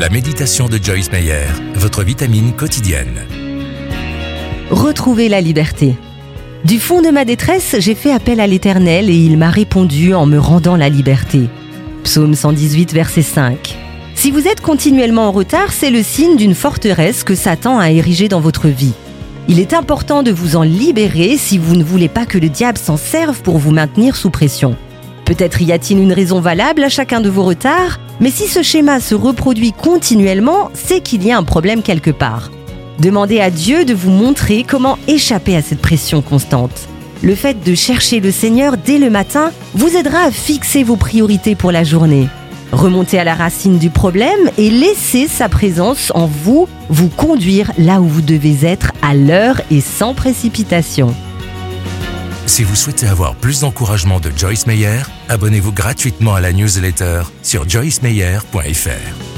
la méditation de Joyce Meyer, votre vitamine quotidienne. Retrouvez la liberté. Du fond de ma détresse, j'ai fait appel à l'Éternel et il m'a répondu en me rendant la liberté. Psaume 118, verset 5. Si vous êtes continuellement en retard, c'est le signe d'une forteresse que Satan a érigée dans votre vie. Il est important de vous en libérer si vous ne voulez pas que le diable s'en serve pour vous maintenir sous pression. Peut-être y a-t-il une raison valable à chacun de vos retards, mais si ce schéma se reproduit continuellement, c'est qu'il y a un problème quelque part. Demandez à Dieu de vous montrer comment échapper à cette pression constante. Le fait de chercher le Seigneur dès le matin vous aidera à fixer vos priorités pour la journée. Remontez à la racine du problème et laissez sa présence en vous vous conduire là où vous devez être à l'heure et sans précipitation. Si vous souhaitez avoir plus d'encouragement de Joyce Meyer, abonnez-vous gratuitement à la newsletter sur joycemeyer.fr.